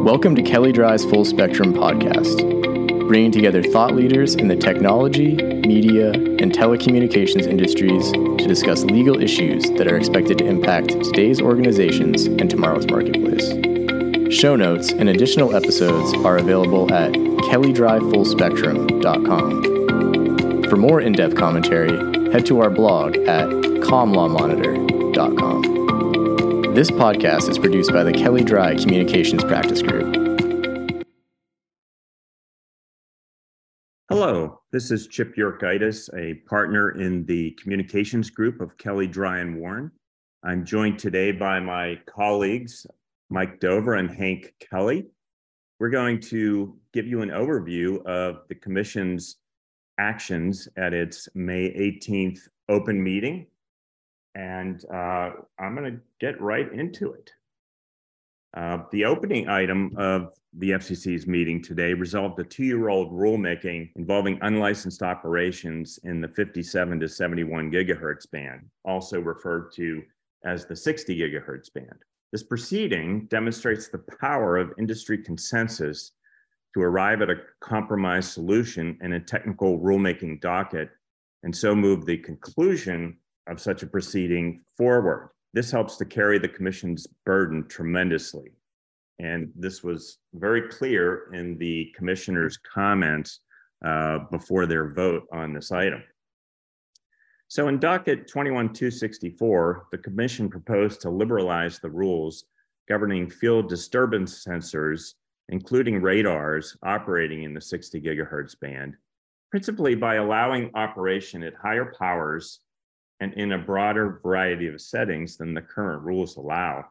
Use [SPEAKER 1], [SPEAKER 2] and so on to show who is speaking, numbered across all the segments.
[SPEAKER 1] Welcome to Kelley Drye's Full Spectrum podcast, bringing together thought leaders in the technology, media, and telecommunications industries to discuss legal issues that are expected to impact today's organizations and tomorrow's marketplace. Show notes and additional episodes are available at kelleydryefullspectrum.com. For more in depth commentary, head to our blog at comlawmonitor.com. This podcast is produced by the Kelley Drye Communications Practice Group.
[SPEAKER 2] Hello, this is Chip Yorkgitis, a partner in the communications group of Kelley Drye and Warren. I'm joined today by my colleagues, Mike Dover and Hank Kelly. We're going to give you an overview of the Commission's actions at its May 18th open meeting and uh, I'm going to get right into it. Uh, the opening item of the FCC's meeting today resolved a two year old rulemaking involving unlicensed operations in the 57 to 71 gigahertz band, also referred to as the 60 gigahertz band. This proceeding demonstrates the power of industry consensus to arrive at a compromise solution in a technical rulemaking docket and so move the conclusion of such a proceeding forward. This helps to carry the commission's burden tremendously. And this was very clear in the commissioner's comments uh, before their vote on this item. So in docket 21264, the commission proposed to liberalize the rules governing field disturbance sensors, including radars operating in the 60 gigahertz band, principally by allowing operation at higher powers and in a broader variety of settings than the current rules allow.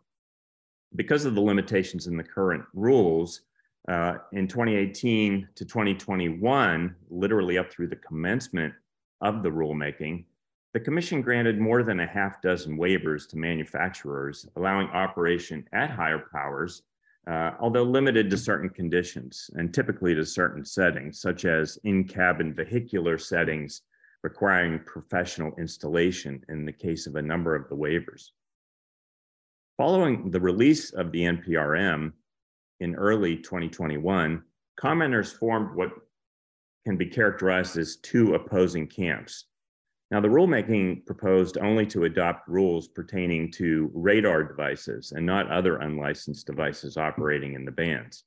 [SPEAKER 2] Because of the limitations in the current rules, uh, in 2018 to 2021, literally up through the commencement of the rulemaking, the Commission granted more than a half dozen waivers to manufacturers, allowing operation at higher powers, uh, although limited to certain conditions and typically to certain settings, such as in cabin vehicular settings requiring professional installation in the case of a number of the waivers. Following the release of the NPRM in early 2021, commenters formed what can be characterized as two opposing camps. Now, the rulemaking proposed only to adopt rules pertaining to radar devices and not other unlicensed devices operating in the bands.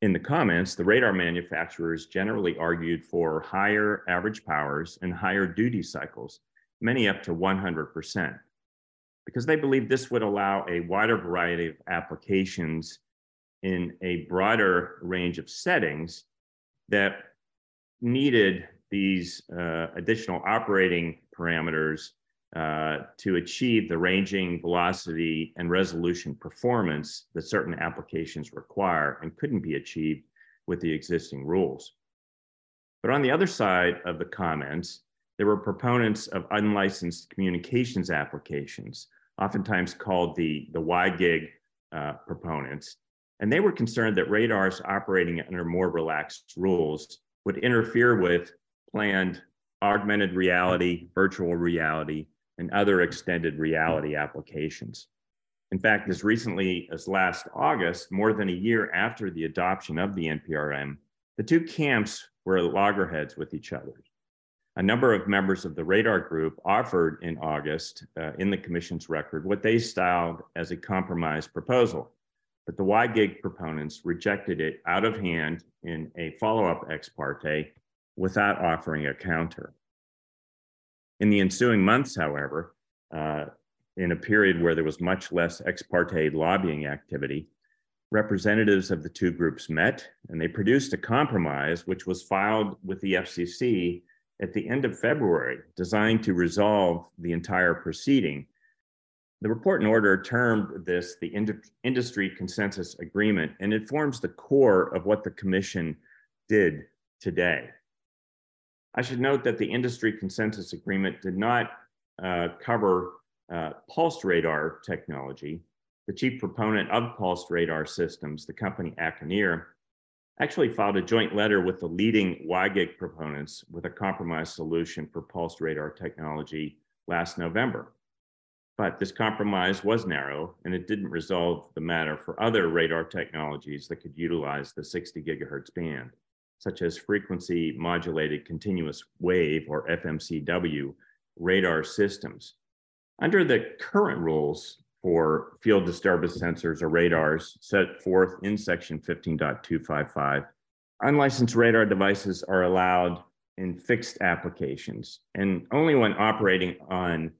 [SPEAKER 2] In the comments, the radar manufacturers generally argued for higher average powers and higher duty cycles, many up to 100%, because they believed this would allow a wider variety of applications in a broader range of settings that needed these uh, additional operating parameters uh, to achieve the ranging velocity and resolution performance that certain applications require and couldn't be achieved with the existing rules. But on the other side of the comments, there were proponents of unlicensed communications applications, oftentimes called the, the WiGig uh, proponents. And they were concerned that radars operating under more relaxed rules would interfere with planned augmented reality, virtual reality, and other extended reality applications. In fact, as recently as last August, more than a year after the adoption of the NPRM, the two camps were loggerheads with each other. A number of members of the radar group offered in August uh, in the commission's record what they styled as a compromise proposal, but the WiGig proponents rejected it out of hand in a follow-up ex parte without offering a counter. In the ensuing months, however, uh, in a period where there was much less ex parte lobbying activity, representatives of the two groups met and they produced a compromise which was filed with the FCC at the end of February, designed to resolve the entire proceeding. The report and order termed this the ind- industry consensus agreement, and it forms the core of what the commission did today. I should note that the industry consensus agreement did not uh, cover uh, pulsed radar technology. The chief proponent of pulsed radar systems, the company Acconeer, actually filed a joint letter with the leading WiGig proponents with a compromise solution for pulsed radar technology last November. But this compromise was narrow and it didn't resolve the matter for other radar technologies that could utilize the 60 gigahertz band, such as frequency modulated continuous wave or FMCW radar systems. Under the current rules for field disturbance sensors or radars set forth in section 15.255, unlicensed radar devices are allowed in fixed applications and only when operating on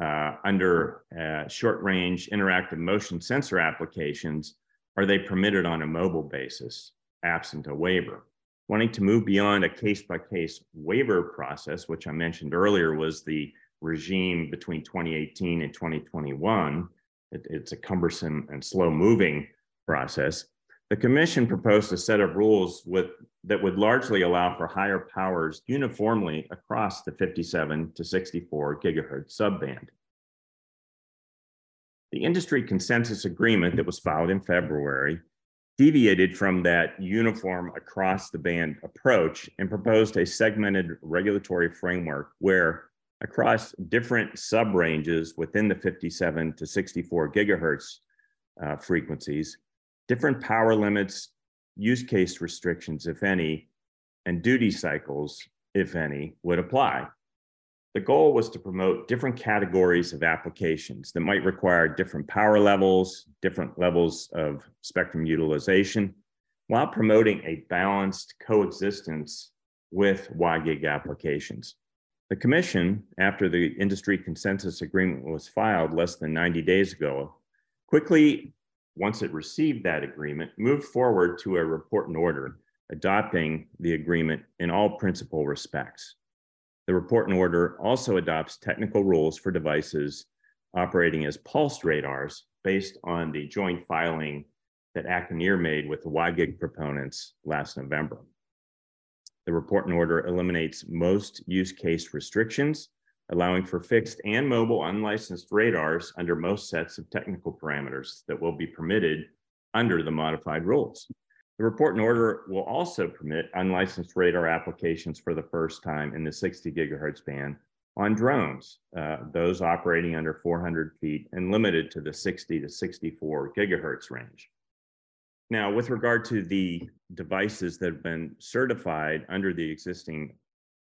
[SPEAKER 2] uh, under uh, short range interactive motion sensor applications are they permitted on a mobile basis, absent a waiver. Wanting to move beyond a case by case waiver process, which I mentioned earlier was the regime between 2018 and 2021, it, it's a cumbersome and slow moving process. The commission proposed a set of rules with, that would largely allow for higher powers uniformly across the 57 to 64 gigahertz subband. The industry consensus agreement that was filed in February deviated from that uniform across the band approach and proposed a segmented regulatory framework where across different sub ranges within the 57 to 64 gigahertz uh, frequencies, different power limits, use case restrictions, if any, and duty cycles, if any, would apply. The goal was to promote different categories of applications that might require different power levels, different levels of spectrum utilization, while promoting a balanced coexistence with WiGig applications. The commission, after the industry consensus agreement was filed less than 90 days ago, quickly once it received that agreement, moved forward to a report and order adopting the agreement in all principal respects. The report and order also adopts technical rules for devices operating as pulsed radars based on the joint filing that Acconeer made with the WiGig proponents last November. The report and order eliminates most use case restrictions allowing for fixed and mobile unlicensed radars under most sets of technical parameters that will be permitted under the modified rules. The report and order will also permit unlicensed radar applications for the first time in the 60 gigahertz band on drones, uh, those operating under 400 feet and limited to the 60 to 64 gigahertz range. Now, with regard to the devices that have been certified under the existing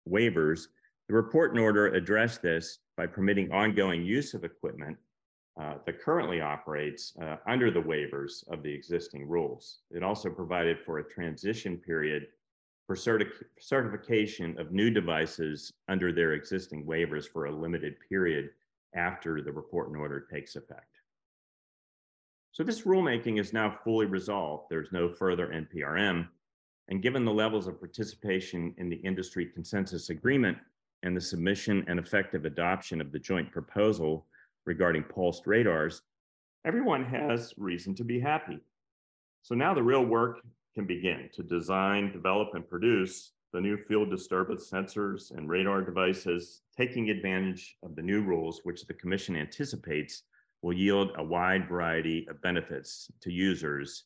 [SPEAKER 2] waivers, the report and order addressed this by permitting ongoing use of equipment uh, that currently operates uh, under the waivers of the existing rules. It also provided for a transition period for certi certification of new devices under their existing waivers for a limited period after the report and order takes effect. So this rulemaking is now fully resolved. There's no further NPRM. And given the levels of participation in the industry consensus agreement, and the submission and effective adoption of the joint proposal regarding pulsed radars, everyone has reason to be happy. So now the real work can begin to design, develop, and produce the new field disturbance sensors and radar devices, taking advantage of the new rules, which the Commission anticipates will yield a wide variety of benefits to users,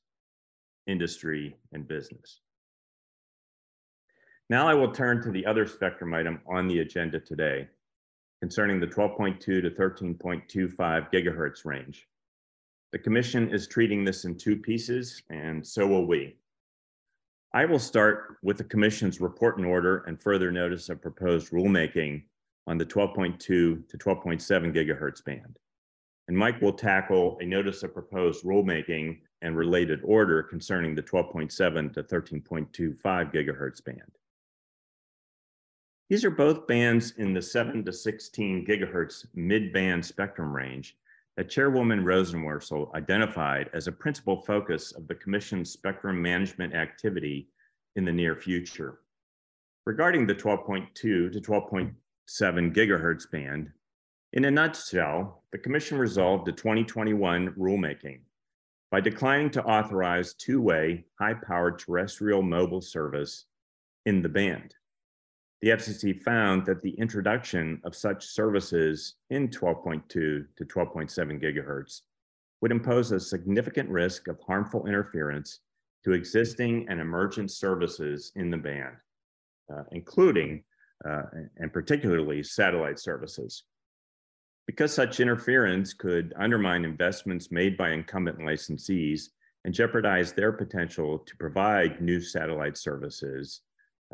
[SPEAKER 2] industry, and business. Now I will turn to the other spectrum item on the agenda today concerning the 12.2 to 13.25 gigahertz range. The commission is treating this in two pieces and so will we. I will start with the commission's report and order and further notice of proposed rulemaking on the 12.2 to 12.7 gigahertz band. And Mike will tackle a notice of proposed rulemaking and related order concerning the 12.7 to 13.25 gigahertz band. These are both bands in the 7 to 16 gigahertz mid-band spectrum range that Chairwoman Rosenworcel identified as a principal focus of the Commission's spectrum management activity in the near future. Regarding the 12.2 to 12.7 gigahertz band, in a nutshell, the Commission resolved the 2021 rulemaking by declining to authorize two-way high-powered terrestrial mobile service in the band the FCC found that the introduction of such services in 12.2 to 12.7 gigahertz would impose a significant risk of harmful interference to existing and emergent services in the band, uh, including uh, and particularly satellite services. Because such interference could undermine investments made by incumbent licensees and jeopardize their potential to provide new satellite services,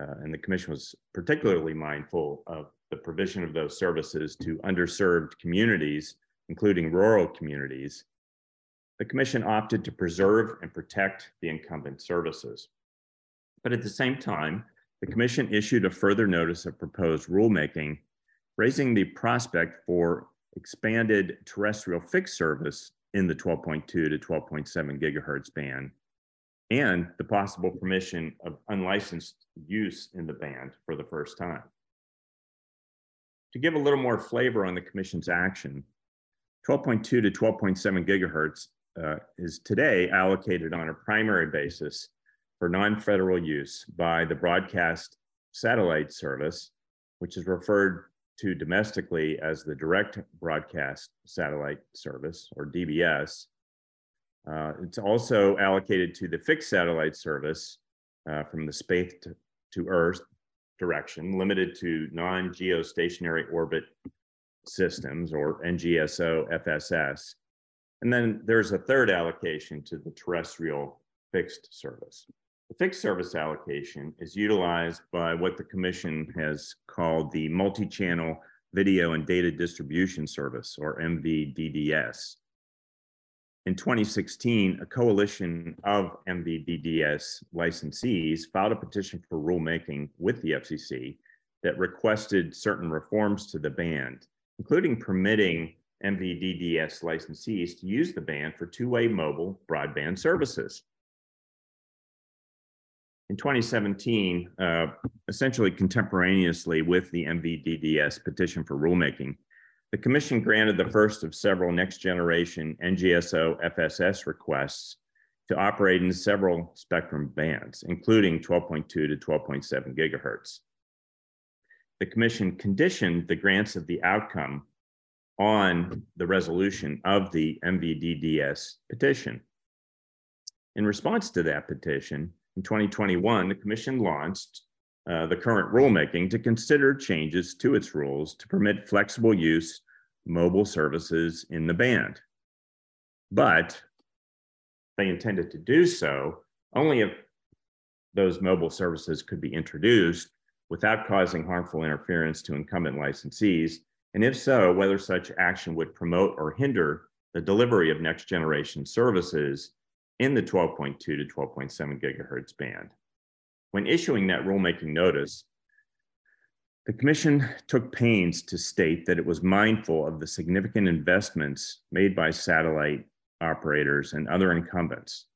[SPEAKER 2] uh, and the Commission was particularly mindful of the provision of those services to underserved communities, including rural communities, the Commission opted to preserve and protect the incumbent services. But at the same time, the Commission issued a further notice of proposed rulemaking, raising the prospect for expanded terrestrial fixed service in the 12.2 to 12.7 gigahertz band and the possible permission of unlicensed use in the band for the first time. To give a little more flavor on the Commission's action, 12.2 to 12.7 gigahertz uh, is today allocated on a primary basis for non-federal use by the broadcast satellite service, which is referred to domestically as the direct broadcast satellite service or DBS. Uh, it's also allocated to the fixed satellite service uh, from the space to, to Earth direction, limited to non-geostationary orbit systems or NGSO FSS. And then there's a third allocation to the terrestrial fixed service. The fixed service allocation is utilized by what the commission has called the multi-channel video and data distribution service or MVDDS. In 2016, a coalition of MVDDS licensees filed a petition for rulemaking with the FCC that requested certain reforms to the band, including permitting MVDDS licensees to use the band for two-way mobile broadband services. In 2017, uh, essentially contemporaneously with the MVDDS petition for rulemaking, the Commission granted the first of several next generation NGSO FSS requests to operate in several spectrum bands, including 12.2 to 12.7 gigahertz. The Commission conditioned the grants of the outcome on the resolution of the MVDDS petition. In response to that petition, in 2021, the Commission launched uh, the current rulemaking to consider changes to its rules to permit flexible use mobile services in the band. But they intended to do so only if those mobile services could be introduced without causing harmful interference to incumbent licensees and if so, whether such action would promote or hinder the delivery of next generation services in the 12.2 to 12.7 gigahertz band. When issuing that rulemaking notice, the Commission took pains to state that it was mindful of the significant investments made by satellite operators and other incumbents,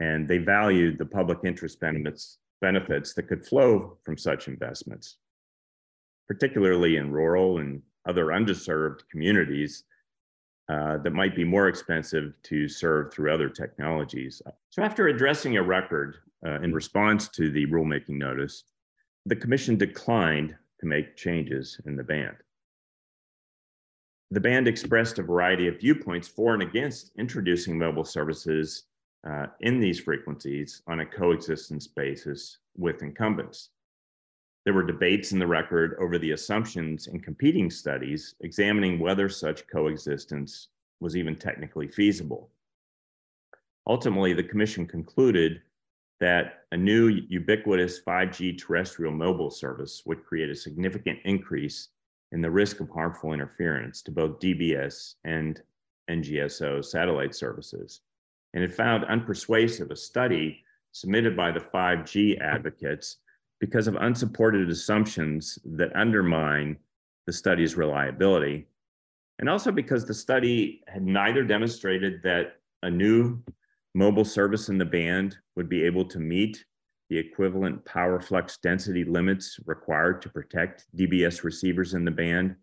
[SPEAKER 2] and they valued the public interest benefits, benefits that could flow from such investments, particularly in rural and other underserved communities uh, that might be more expensive to serve through other technologies. So after addressing a record uh, in response to the rulemaking notice, the commission declined to make changes in the band. The band expressed a variety of viewpoints for and against introducing mobile services uh, in these frequencies on a coexistence basis with incumbents. There were debates in the record over the assumptions in competing studies examining whether such coexistence was even technically feasible. Ultimately, the commission concluded that a new ubiquitous 5G terrestrial mobile service would create a significant increase in the risk of harmful interference to both DBS and NGSO satellite services. And it found unpersuasive a study submitted by the 5G advocates because of unsupported assumptions that undermine the study's reliability. And also because the study had neither demonstrated that a new mobile service in the band would be able to meet the equivalent power flux density limits required to protect DBS receivers in the band.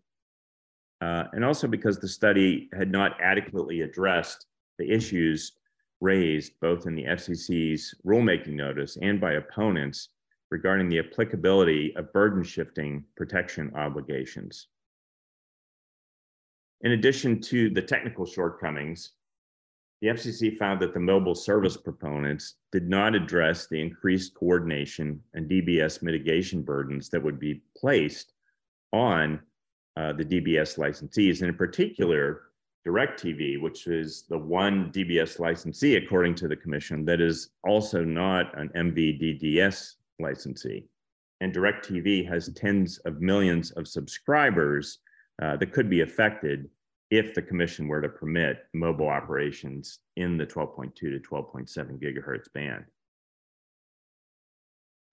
[SPEAKER 2] Uh, and also because the study had not adequately addressed the issues raised both in the FCC's rulemaking notice and by opponents regarding the applicability of burden shifting protection obligations. In addition to the technical shortcomings, the FCC found that the mobile service proponents did not address the increased coordination and DBS mitigation burdens that would be placed on uh, the DBS licensees, and in particular, DirecTV, which is the one DBS licensee, according to the commission, that is also not an MVDDS licensee. And DirecTV has tens of millions of subscribers uh, that could be affected if the commission were to permit mobile operations in the 12.2 to 12.7 gigahertz band.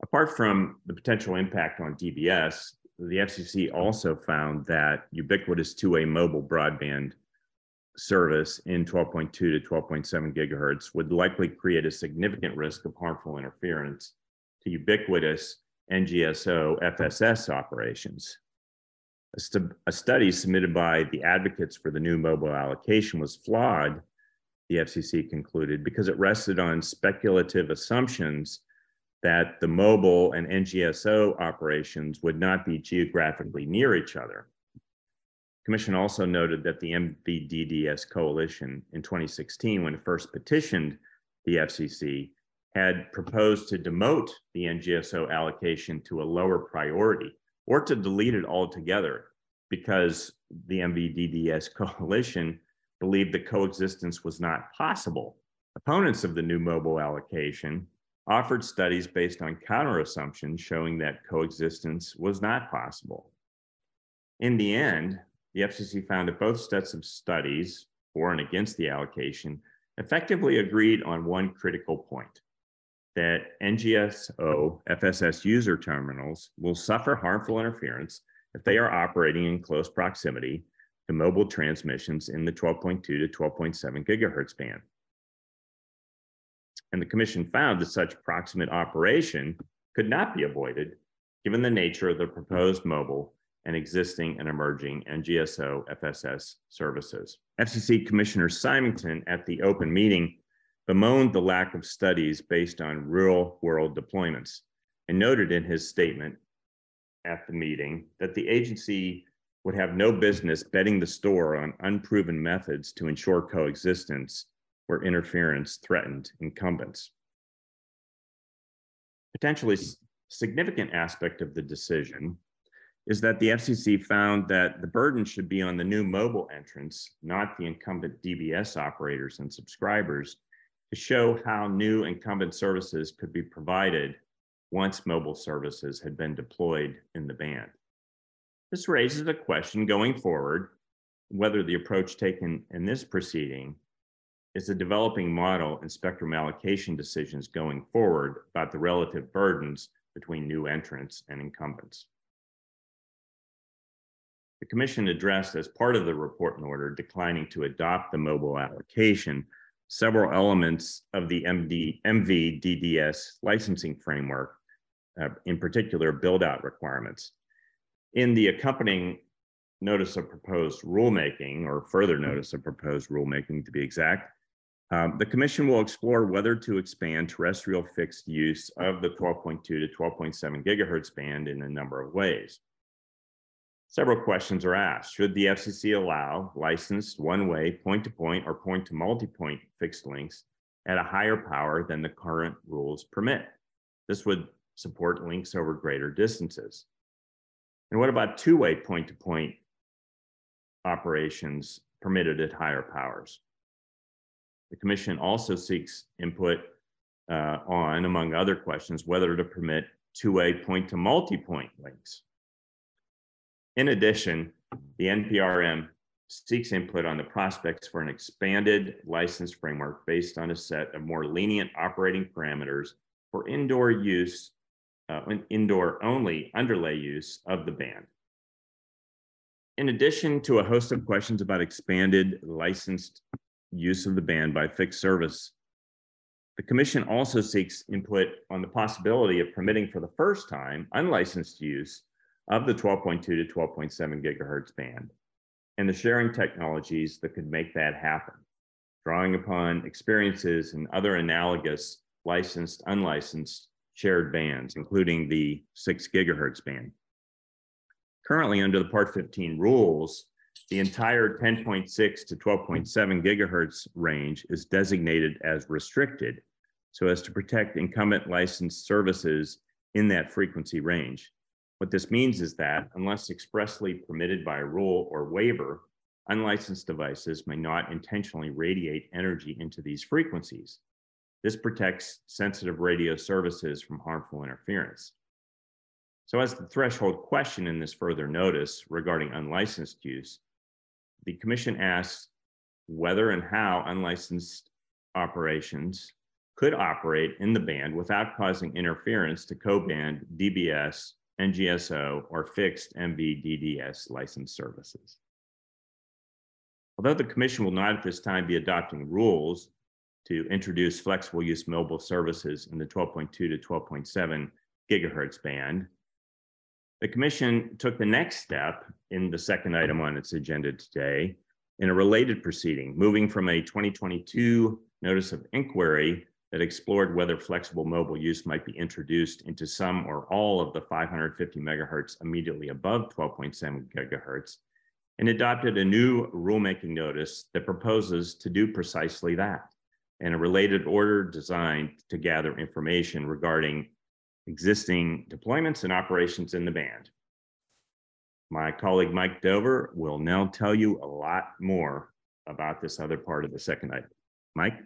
[SPEAKER 2] Apart from the potential impact on DBS, the FCC also found that ubiquitous two-way mobile broadband service in 12.2 to 12.7 gigahertz would likely create a significant risk of harmful interference to ubiquitous NGSO FSS operations. A, st a, study submitted by the advocates for the new mobile allocation was flawed, the FCC concluded, because it rested on speculative assumptions that the mobile and NGSO operations would not be geographically near each other. Commission also noted that the MVDDS coalition in 2016, when it first petitioned the FCC, had proposed to demote the NGSO allocation to a lower priority or to delete it altogether because the MVDDS coalition believed that coexistence was not possible. Opponents of the new mobile allocation offered studies based on counter assumptions showing that coexistence was not possible. In the end, the FCC found that both sets of studies, for and against the allocation, effectively agreed on one critical point that NGSO FSS user terminals will suffer harmful interference if they are operating in close proximity to mobile transmissions in the 12.2 to 12.7 gigahertz band. And the commission found that such proximate operation could not be avoided given the nature of the proposed mobile and existing and emerging NGSO FSS services. FCC Commissioner Simington at the open meeting bemoaned the lack of studies based on real world deployments and noted in his statement at the meeting that the agency would have no business betting the store on unproven methods to ensure coexistence where interference threatened incumbents. Potentially significant aspect of the decision is that the FCC found that the burden should be on the new mobile entrants, not the incumbent DBS operators and subscribers, to show how new incumbent services could be provided once mobile services had been deployed in the band. This raises a question going forward whether the approach taken in this proceeding is a developing model in spectrum allocation decisions going forward about the relative burdens between new entrants and incumbents. The Commission addressed as part of the report and order declining to adopt the mobile allocation several elements of the MD, MVDDS licensing framework, uh, in particular build out requirements. In the accompanying notice of proposed rulemaking, or further notice of proposed rulemaking to be exact, um, the Commission will explore whether to expand terrestrial fixed use of the 12.2 to 12.7 gigahertz band in a number of ways. Several questions are asked. Should the FCC allow licensed one-way point-to-point or point-to-multipoint fixed links at a higher power than the current rules permit? This would support links over greater distances. And what about two-way point-to-point operations permitted at higher powers? The commission also seeks input uh, on, among other questions, whether to permit two-way point-to-multipoint links. In addition, the NPRM seeks input on the prospects for an expanded license framework based on a set of more lenient operating parameters for indoor use, uh, indoor only underlay use of the band. In addition to a host of questions about expanded licensed use of the band by fixed service, the commission also seeks input on the possibility of permitting for the first time unlicensed use of the 12.2 to 12.7 gigahertz band and the sharing technologies that could make that happen, drawing upon experiences and other analogous licensed, unlicensed shared bands, including the 6 gigahertz band. Currently, under the Part 15 rules, the entire 10.6 to 12.7 gigahertz range is designated as restricted so as to protect incumbent licensed services in that frequency range. What this means is that unless expressly permitted by rule or waiver, unlicensed devices may not intentionally radiate energy into these frequencies. This protects sensitive radio services from harmful interference. So as the threshold question in this further notice regarding unlicensed use, the commission asks whether and how unlicensed operations could operate in the band without causing interference to co-band DBS, NGSO, or fixed MVDDS licensed services. Although the commission will not at this time be adopting rules to introduce flexible use mobile services in the 12.2 to 12.7 gigahertz band, the commission took the next step in the second item on its agenda today in a related proceeding, moving from a 2022 notice of inquiry that explored whether flexible mobile use might be introduced into some or all of the 550 megahertz immediately above 12.7 gigahertz and adopted a new rulemaking notice that proposes to do precisely that and a related order designed to gather information regarding existing deployments and operations in the band. My colleague Mike Dover will now tell you a lot more about this other part of the second item. Mike?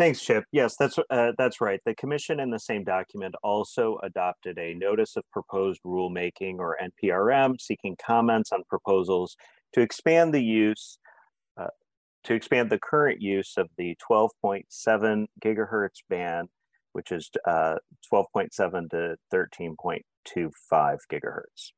[SPEAKER 3] Thanks, Chip. Yes, that's uh, that's right. The commission in the same document also adopted a notice of proposed rulemaking or NPRM seeking comments on proposals to expand the use uh, to expand the current use of the 12.7 gigahertz band, which is uh, 12.7 to 13.25 gigahertz.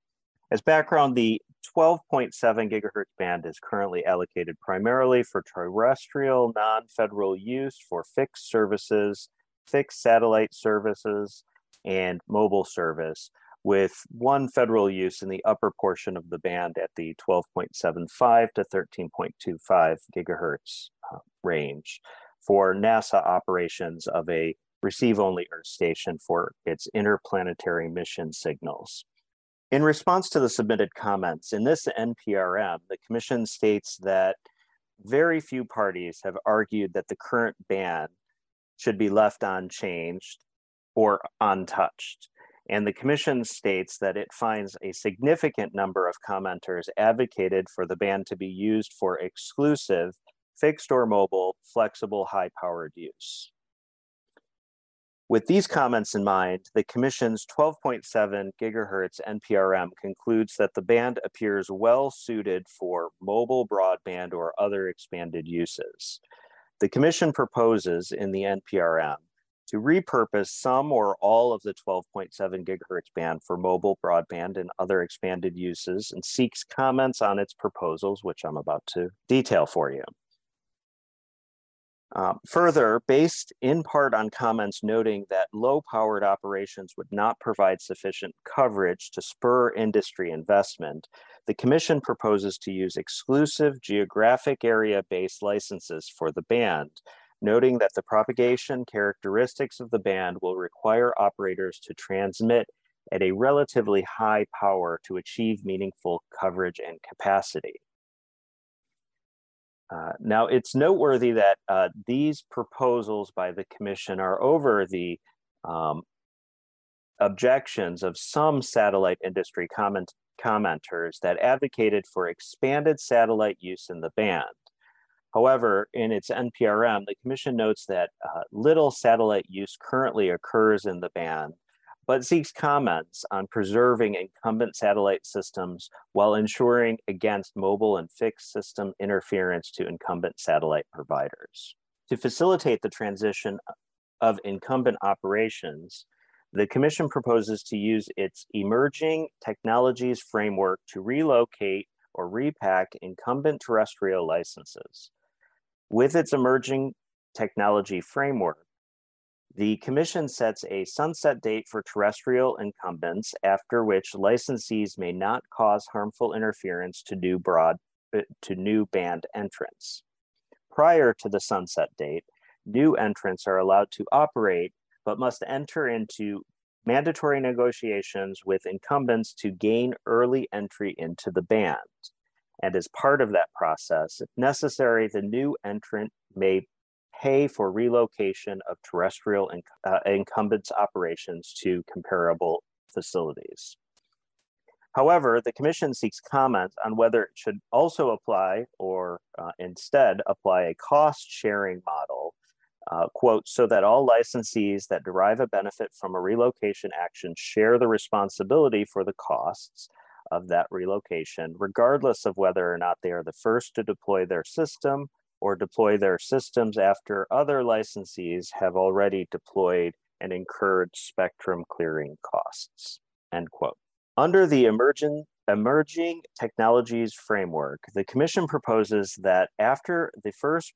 [SPEAKER 3] As background, the 12.7 gigahertz band is currently allocated primarily for terrestrial non-federal use for fixed services, fixed satellite services, and mobile service, with one federal use in the upper portion of the band at the 12.75 to 13.25 gigahertz uh, range for NASA operations of a receive-only Earth station for its interplanetary mission signals. In response to the submitted comments, in this NPRM, the Commission states that very few parties have argued that the current ban should be left unchanged or untouched. And the Commission states that it finds a significant number of commenters advocated for the ban to be used for exclusive fixed or mobile, flexible, high powered use. With these comments in mind, the Commission's 12.7 gigahertz NPRM concludes that the band appears well suited for mobile broadband or other expanded uses. The Commission proposes in the NPRM to repurpose some or all of the 12.7 gigahertz band for mobile broadband and other expanded uses and seeks comments on its proposals, which I'm about to detail for you. Um, further, based in part on comments noting that low powered operations would not provide sufficient coverage to spur industry investment, the Commission proposes to use exclusive geographic area based licenses for the band, noting that the propagation characteristics of the band will require operators to transmit at a relatively high power to achieve meaningful coverage and capacity. Uh, now, it's noteworthy that uh, these proposals by the commission are over the um, objections of some satellite industry comment commenters that advocated for expanded satellite use in the band. However, in its NPRM, the commission notes that uh, little satellite use currently occurs in the band, but seeks comments on preserving incumbent satellite systems while ensuring against mobile and fixed system interference to incumbent satellite providers. To facilitate the transition of incumbent operations, the Commission proposes to use its Emerging Technologies Framework to relocate or repack incumbent terrestrial licenses. With its Emerging Technology Framework, the commission sets a sunset date for terrestrial incumbents, after which licensees may not cause harmful interference to new broad uh, to new band entrants. Prior to the sunset date, new entrants are allowed to operate, but must enter into mandatory negotiations with incumbents to gain early entry into the band. And as part of that process, if necessary, the new entrant may pay for relocation of terrestrial inc- uh, incumbents operations to comparable facilities. However, the Commission seeks comment on whether it should also apply or uh, instead apply a cost sharing model, uh, quote, so that all licensees that derive a benefit from a relocation action share the responsibility for the costs of that relocation, regardless of whether or not they are the first to deploy their system or deploy their systems after other licensees have already deployed and incurred spectrum clearing costs, end quote. Under the emerging, emerging technologies framework, the commission proposes that after the first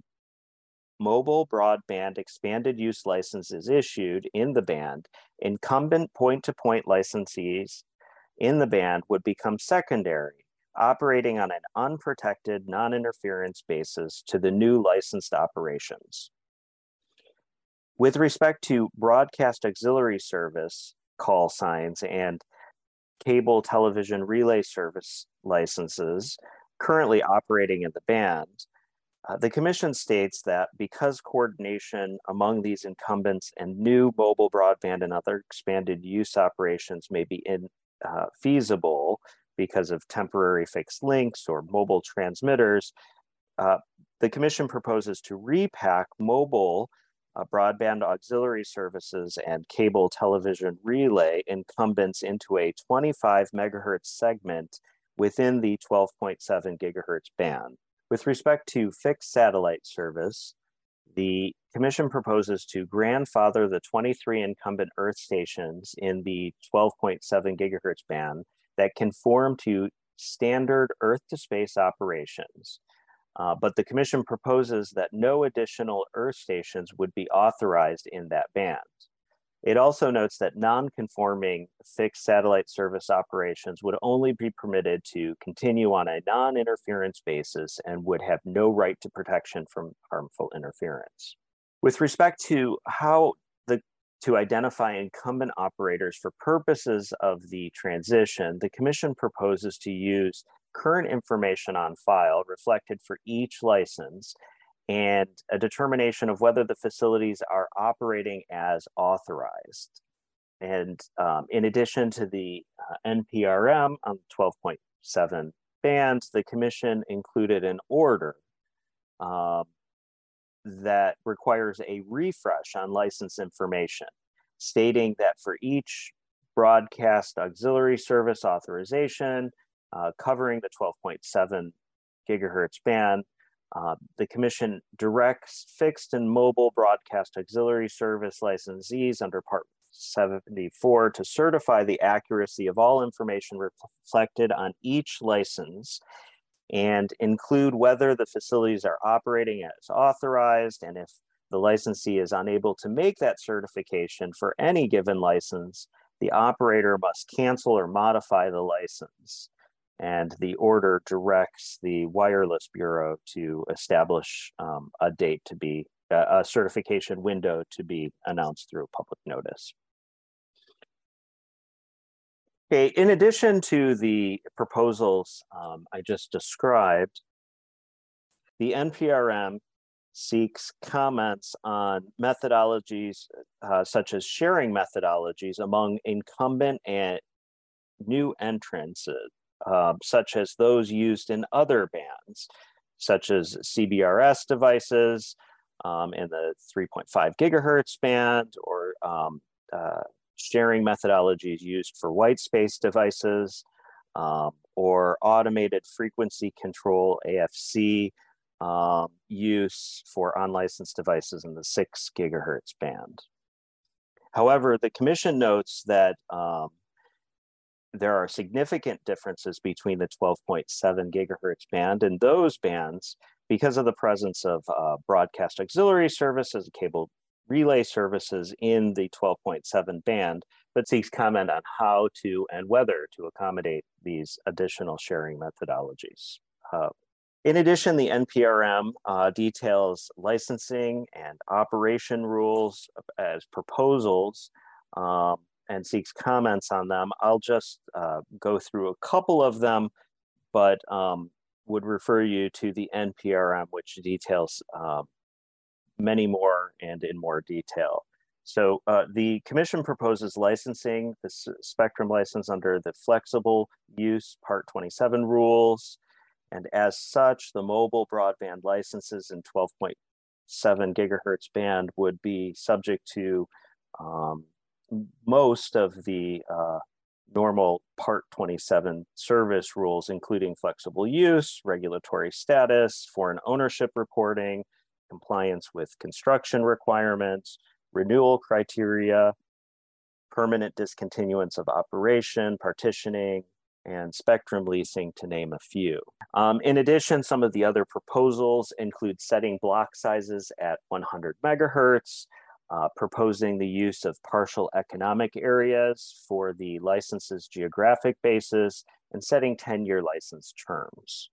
[SPEAKER 3] mobile broadband expanded use license is issued in the band, incumbent point-to-point licensees in the band would become secondary, operating on an unprotected non-interference basis to the new licensed operations. With respect to broadcast auxiliary service call signs and cable television relay service licenses currently operating in the band, uh, the Commission states that because coordination among these incumbents and new mobile broadband and other expanded use operations may be in, uh, feasible because of temporary fixed links or mobile transmitters, uh, the Commission proposes to repack mobile uh, broadband auxiliary services and cable television relay incumbents into a 25 megahertz segment within the 12.7 gigahertz band. With respect to fixed satellite service, the Commission proposes to grandfather the 23 incumbent Earth stations in the 12.7 gigahertz band that conform to standard Earth to space operations uh, but the commission proposes that no additional Earth stations would be authorized in that band. It also notes that non-conforming fixed satellite service operations would only be permitted to continue on a non-interference basis and would have no right to protection from harmful interference. With respect to how to identify incumbent operators for purposes of the transition, the commission proposes to use current information on file reflected for each license and a determination of whether the facilities are operating as authorized. And um, in addition to the uh, NPRM on 12.7 bands, the commission included an order um, that requires a refresh on license information, stating that for each broadcast auxiliary service authorization, uh, covering the 12.7 gigahertz band. Uh, the commission directs fixed and mobile broadcast auxiliary service licensees under Part 74 to certify the accuracy of all information reflected on each license and include whether the facilities are operating as authorized and if the licensee is unable to make that certification for any given license, the operator must cancel or modify the license and the order directs the wireless bureau to establish um, a date to be a certification window to be announced through public notice. Okay, in addition to the proposals um, I just described, the NPRM seeks comments on methodologies uh, such as sharing methodologies among incumbent and new entrants, uh, such as those used in other bands, such as CBRS devices um, in the 3.5 gigahertz band or um, uh, sharing methodologies used for white space devices um, or automated frequency control AFC um, use for unlicensed devices in the 6 gigahertz band. However, the commission notes that um, there are significant differences between the 12.7 gigahertz band and those bands because of the presence of uh, broadcast auxiliary services, cable relay services in the 12.7 band, but seeks comment on how to and whether to accommodate these additional sharing methodologies. Uh, in addition, the NPRM uh, details licensing and operation rules as proposals um, and seeks comments on them. I'll just uh, go through a couple of them, but um, would refer you to the NPRM, which details um, many more and in more detail. So uh, the commission proposes licensing the spectrum license under the flexible use part 27 rules. And as such, the mobile broadband licenses in 12.7 gigahertz band would be subject to um, most of the uh, normal Part 27 service rules, including flexible use, regulatory status, foreign ownership reporting, compliance with construction requirements, renewal criteria, permanent discontinuance of operation, partitioning, and spectrum leasing, to name a few. Um, in addition, some of the other proposals include setting block sizes at 100 megahertz, uh, proposing the use of partial economic areas for the license's geographic basis, and setting 10-year license terms.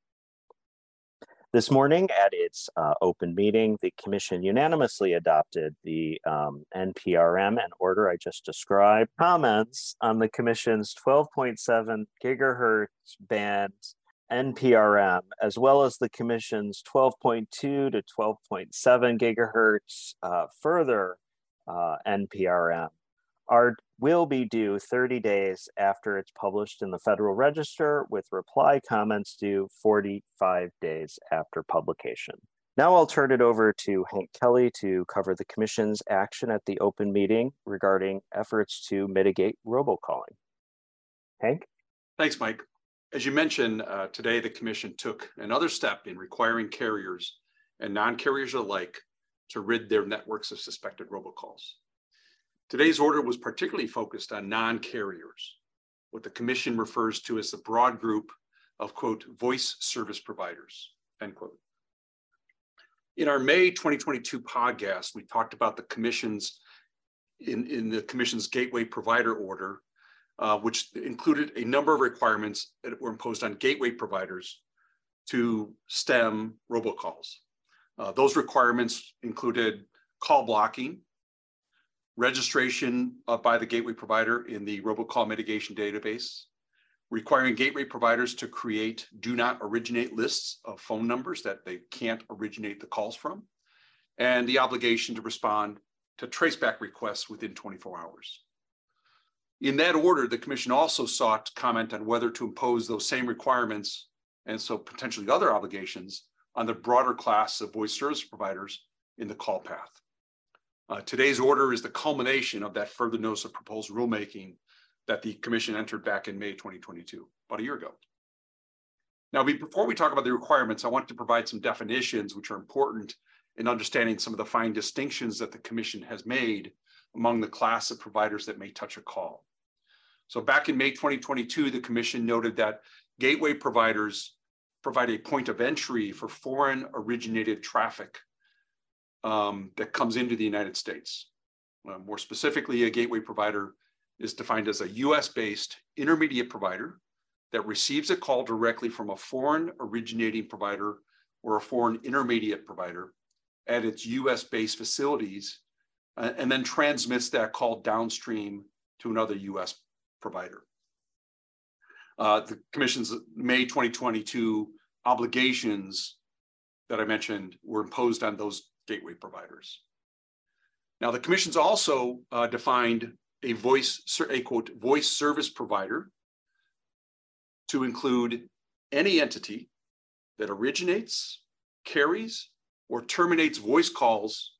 [SPEAKER 3] This morning at its uh, open meeting, the commission unanimously adopted the um, NPRM and order I just described. Comments on the commission's 12.7 gigahertz band NPRM, as well as the commission's 12.2 to 12.7 gigahertz uh, further uh, NPRM are will be due 30 days after it's published in the Federal Register with reply comments due 45 days after publication. Now I'll turn it over to Hank Kelly to cover the Commission's action at the open meeting regarding efforts to mitigate robocalling. Hank?
[SPEAKER 4] Thanks, Mike. As you mentioned, uh, today the Commission took another step in requiring carriers and non-carriers alike to rid their networks of suspected robocalls. Today's order was particularly focused on non-carriers, what the commission refers to as the broad group of, quote, voice service providers, end quote. In our May 2022 podcast, we talked about the commission's, in, in the commission's gateway provider order, uh, which included a number of requirements that were imposed on gateway providers to stem robocalls. Uh, those requirements included call blocking, registration uh, by the gateway provider in the robocall mitigation database, requiring gateway providers to create do not originate lists of phone numbers that they can't originate the calls from, and the obligation to respond to traceback requests within 24 hours. In that order, the commission also sought comment on whether to impose those same requirements and so potentially other obligations on the broader class of voice service providers in the call path. Uh, today's order is the culmination of that further notice of proposed rulemaking that the commission entered back in May 2022, about a year ago. Now, before we talk about the requirements, I want to provide some definitions which are important in understanding some of the fine distinctions that the commission has made among the class of providers that may touch a call. So back in May 2022, the commission noted that gateway providers provide a point of entry for foreign originated traffic um, that comes into the United States. Uh, more specifically, a gateway provider is defined as a US based intermediate provider that receives a call directly from a foreign originating provider or a foreign intermediate provider at its US based facilities uh, and then transmits that call downstream to another US provider. Uh, the Commission's May 2022 obligations that I mentioned were imposed on those gateway providers. Now, the commission's also uh, defined a voice, a quote, voice service provider to include any entity that originates, carries, or terminates voice calls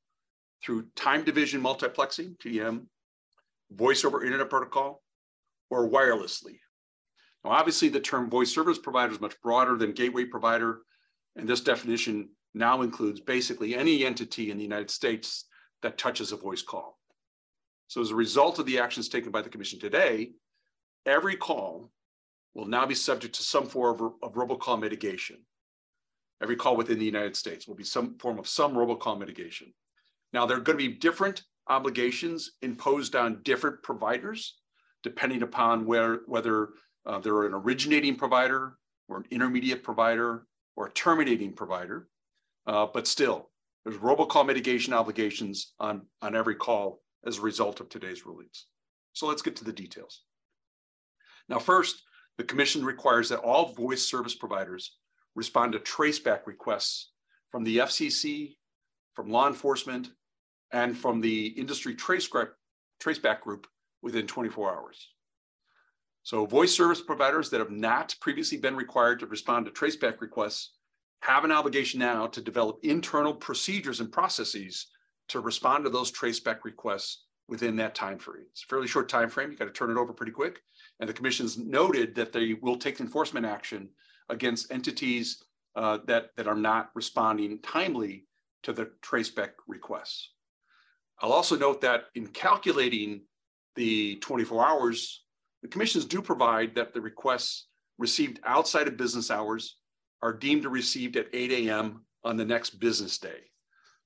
[SPEAKER 4] through time division multiplexing, TM, voice over internet protocol, or wirelessly. Now, obviously, the term voice service provider is much broader than gateway provider, and this definition now includes basically any entity in the United States that touches a voice call. So as a result of the actions taken by the commission today, every call will now be subject to some form of, of robocall mitigation. Every call within the United States will be some form of some robocall mitigation. Now, there are going to be different obligations imposed on different providers, depending upon where, whether uh, they're an originating provider or an intermediate provider or a terminating provider. Uh, but still, there's robocall mitigation obligations on, on every call as a result of today's rulings. So let's get to the details. Now, first, the commission requires that all voice service providers respond to traceback requests from the FCC, from law enforcement, and from the industry trace traceback group within 24 hours. So voice service providers that have not previously been required to respond to traceback requests have an obligation now to develop internal procedures and processes to respond to those traceback requests within that time frame. It's a fairly short time frame. You got to turn it over pretty quick. And the commission's noted that they will take enforcement action against entities uh, that, that are not responding timely to the traceback requests. I'll also note that in calculating the 24 hours, the commissions do provide that the requests received outside of business hours are deemed to received at 8 a.m. on the next business day.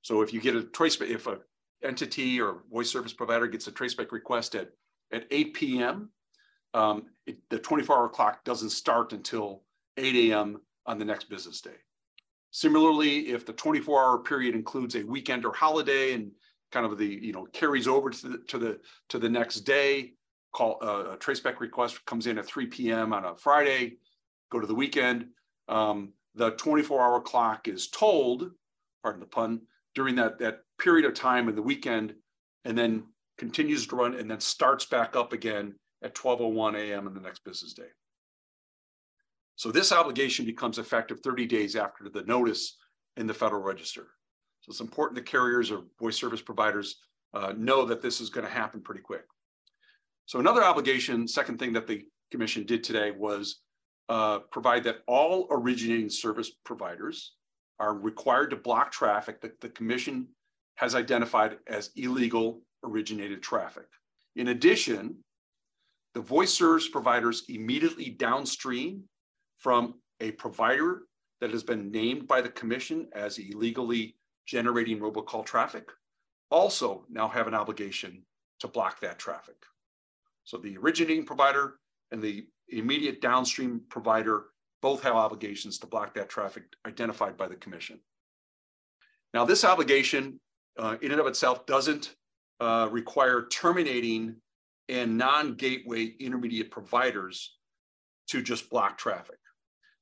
[SPEAKER 4] So if you get a trace, if a entity or voice service provider gets a traceback request at, at 8 p.m., um, it, the 24 hour clock doesn't start until 8 a.m. on the next business day. Similarly, if the 24 hour period includes a weekend or holiday and kind of the, you know, carries over to the, to the, to the next day, call uh, a traceback request comes in at 3 p.m. on a Friday, go to the weekend. Um, the 24 hour clock is told, pardon the pun, during that, that period of time in the weekend and then continues to run and then starts back up again at 12.01 a.m. on the next business day. So this obligation becomes effective 30 days after the notice in the Federal Register. So it's important that carriers or voice service providers uh, know that this is going to happen pretty quick. So another obligation, second thing that the commission did today was uh, provide that all originating service providers are required to block traffic that the commission has identified as illegal originated traffic. In addition, the voice service providers immediately downstream from a provider that has been named by the commission as illegally generating robocall traffic also now have an obligation to block that traffic. So the originating provider and the immediate downstream provider both have obligations to block that traffic identified by the commission. Now, this obligation uh, in and of itself doesn't uh, require terminating and non-gateway intermediate providers to just block traffic.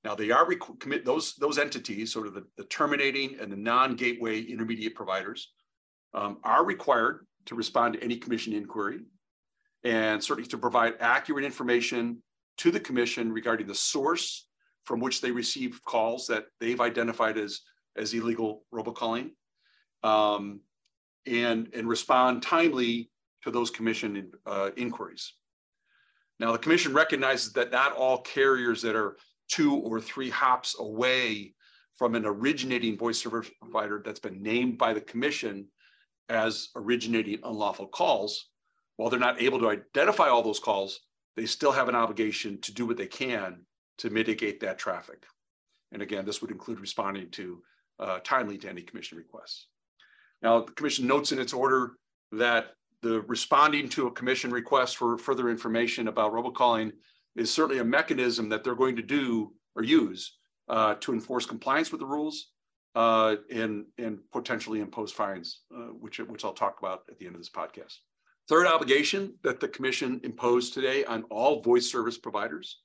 [SPEAKER 4] Now they are commit those those entities, sort of the, the terminating and the non-gateway intermediate providers, um, are required to respond to any commission inquiry, and certainly to provide accurate information to the commission regarding the source from which they receive calls that they've identified as, as illegal robocalling um, and, and respond timely to those commission uh, inquiries. Now, the commission recognizes that not all carriers that are two or three hops away from an originating voice service provider that's been named by the commission as originating unlawful calls, while they're not able to identify all those calls, they still have an obligation to do what they can to mitigate that traffic. And again, this would include responding to uh, timely to any commission requests. Now, the commission notes in its order that the responding to a commission request for further information about robocalling is certainly a mechanism that they're going to do or use uh, to enforce compliance with the rules uh, and, and potentially impose fines, uh, which, which I'll talk about at the end of this podcast. Third obligation that the commission imposed today on all voice service providers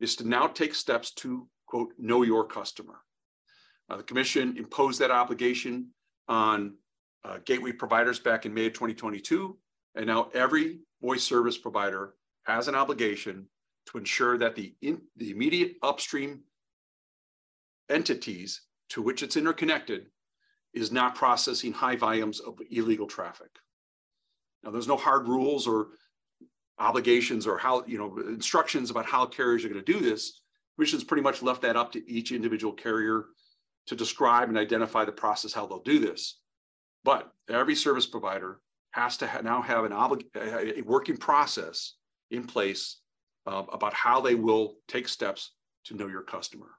[SPEAKER 4] is to now take steps to, quote, know your customer. Uh, the commission imposed that obligation on uh, gateway providers back in May of 2022, and now every voice service provider has an obligation to ensure that the, in, the immediate upstream entities to which it's interconnected is not processing high volumes of illegal traffic. Now, there's no hard rules or obligations or how, you know, instructions about how carriers are going to do this. Commission's pretty much left that up to each individual carrier to describe and identify the process how they'll do this. But every service provider has to ha now have an oblig a working process in place uh, about how they will take steps to know your customer.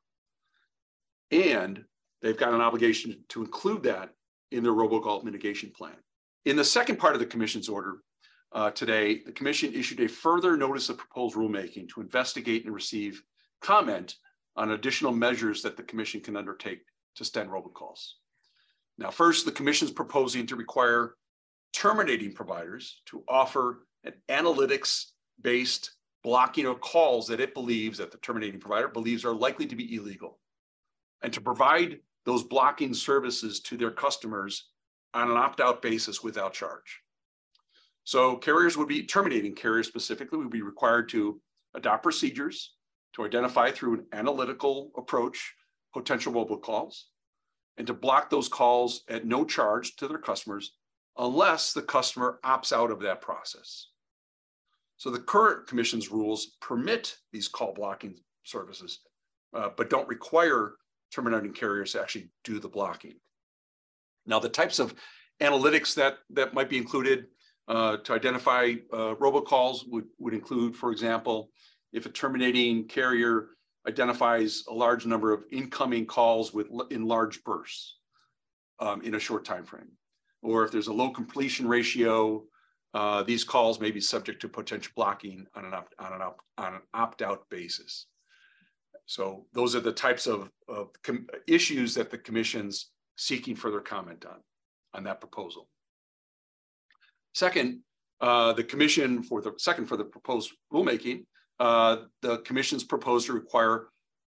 [SPEAKER 4] And they've got an obligation to include that in their robocall mitigation plan. In the second part of the commission's order, uh, today, the commission issued a further notice of proposed rulemaking to investigate and receive comment on additional measures that the commission can undertake to stem robocalls. Now, first, the commission is proposing to require terminating providers to offer an analytics-based blocking of calls that it believes that the terminating provider believes are likely to be illegal, and to provide those blocking services to their customers on an opt-out basis without charge. So carriers would be terminating carriers specifically would be required to adopt procedures to identify through an analytical approach potential mobile calls and to block those calls at no charge to their customers unless the customer opts out of that process. So the current commission's rules permit these call blocking services, uh, but don't require terminating carriers to actually do the blocking. Now, the types of analytics that, that might be included uh, to identify uh, robocalls would, would include, for example, if a terminating carrier identifies a large number of incoming calls with in large bursts um, in a short time frame, or if there's a low completion ratio, uh, these calls may be subject to potential blocking on an opt, on an opt, on an opt-out basis. So those are the types of, of issues that the commission's seeking further comment on, on that proposal. Second, uh, the commission for the second for the proposed rulemaking, uh, the commission's proposed to require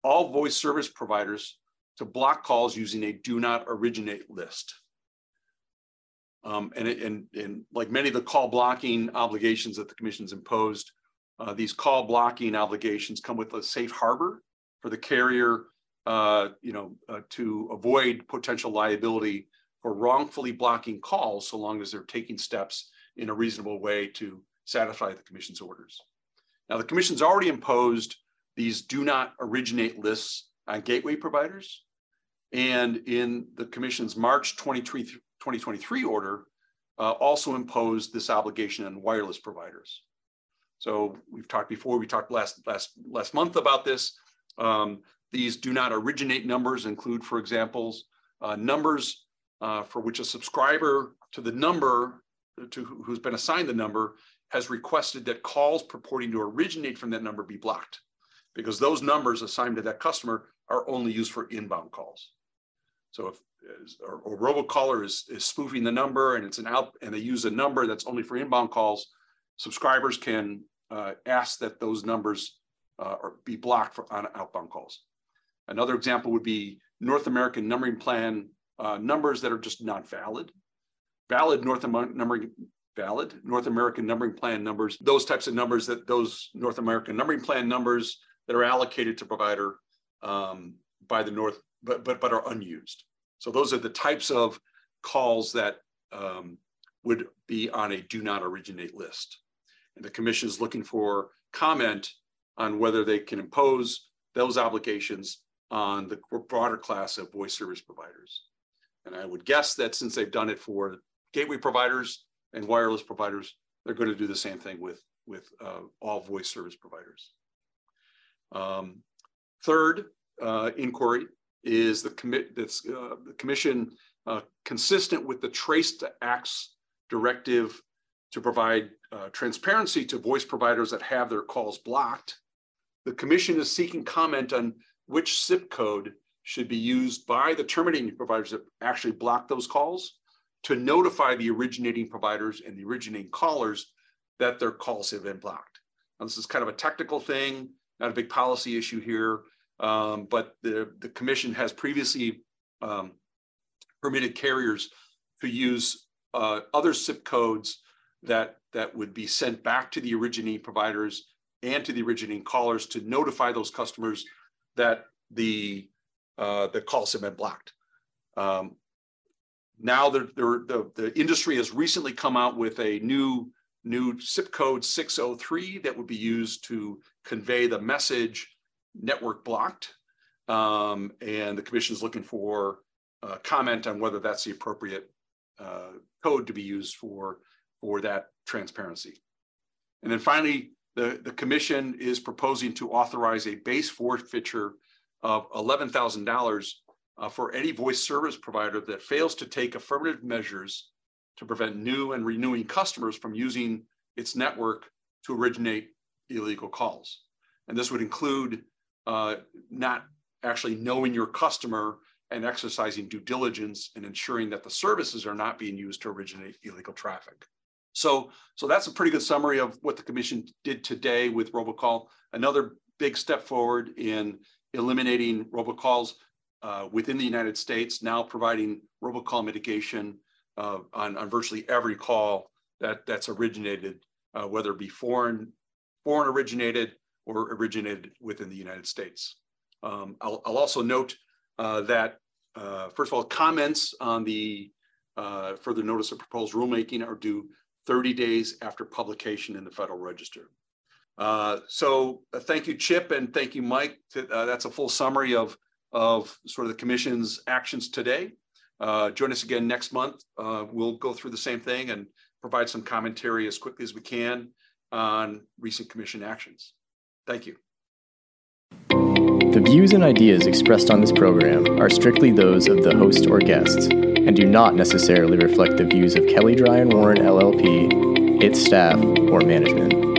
[SPEAKER 4] all voice service providers to block calls using a do not originate list. Um, and, and, and like many of the call blocking obligations that the commission's imposed, uh, these call blocking obligations come with a safe harbor for the carrier, uh, you know, uh, to avoid potential liability for wrongfully blocking calls, so long as they're taking steps in a reasonable way to satisfy the commission's orders. Now, the commission's already imposed these do not originate lists on gateway providers. And in the commission's March 2023 order, uh, also imposed this obligation on wireless providers. So we've talked before, we talked last, last, last month about this. Um, these do not originate numbers include, for examples, uh, numbers uh, for which a subscriber to the number to who's been assigned the number has requested that calls purporting to originate from that number be blocked because those numbers assigned to that customer are only used for inbound calls. So if or robocaller is, is spoofing the number and it's an out and they use a number that's only for inbound calls, subscribers can uh, ask that those numbers uh, be blocked for on outbound calls. Another example would be North American numbering plan uh, numbers that are just not valid. Valid North American numbering valid North American numbering plan numbers, those types of numbers that those North American numbering plan numbers that are allocated to provider um, by the North, but, but, but are unused. So those are the types of calls that um, would be on a do not originate list. And the commission is looking for comment on whether they can impose those obligations on the broader class of voice service providers. And I would guess that since they've done it for gateway providers and wireless providers, they're going to do the same thing with, with uh, all voice service providers. Um, third uh, inquiry is the commit that's uh, the commission uh, consistent with the Trace to Acts directive to provide uh, transparency to voice providers that have their calls blocked. The commission is seeking comment on which SIP code should be used by the terminating providers that actually block those calls to notify the originating providers and the originating callers that their calls have been blocked. Now, this is kind of a technical thing, not a big policy issue here, um, but the, the commission has previously um, permitted carriers to use uh, other SIP codes that, that would be sent back to the originating providers and to the originating callers to notify those customers that the uh, the calls have been blocked. Um, now the, the, the, industry has recently come out with a new, new SIP code 603 that would be used to convey the message network blocked. Um, and the commission is looking for uh, comment on whether that's the appropriate uh, code to be used for, for that transparency. And then finally, the, the commission is proposing to authorize a base forfeiture of $11,000 uh, for any voice service provider that fails to take affirmative measures to prevent new and renewing customers from using its network to originate illegal calls. And this would include uh, not actually knowing your customer and exercising due diligence and ensuring that the services are not being used to originate illegal traffic. So, so that's a pretty good summary of what the commission did today with robocall. Another big step forward in eliminating robocalls uh, within the United States, now providing robocall mitigation uh, on, on virtually every call that that's originated, uh, whether it be foreign, foreign originated or originated within the United States. Um, I'll, I'll, also note uh, that, uh, first of all, comments on the uh, further notice of proposed rulemaking are due 30 days after publication in the Federal Register. Uh, so uh, thank you, Chip, and thank you, Mike. Uh, that's a full summary of, of sort of the commission's actions today. Uh, join us again next month. Uh, we'll go through the same thing and provide some commentary as quickly as we can on recent commission actions. Thank you.
[SPEAKER 1] The views and ideas expressed on this program are strictly those of the host or guests and do not necessarily reflect the views of Kelley Drye and Warren LLP, its staff, or management.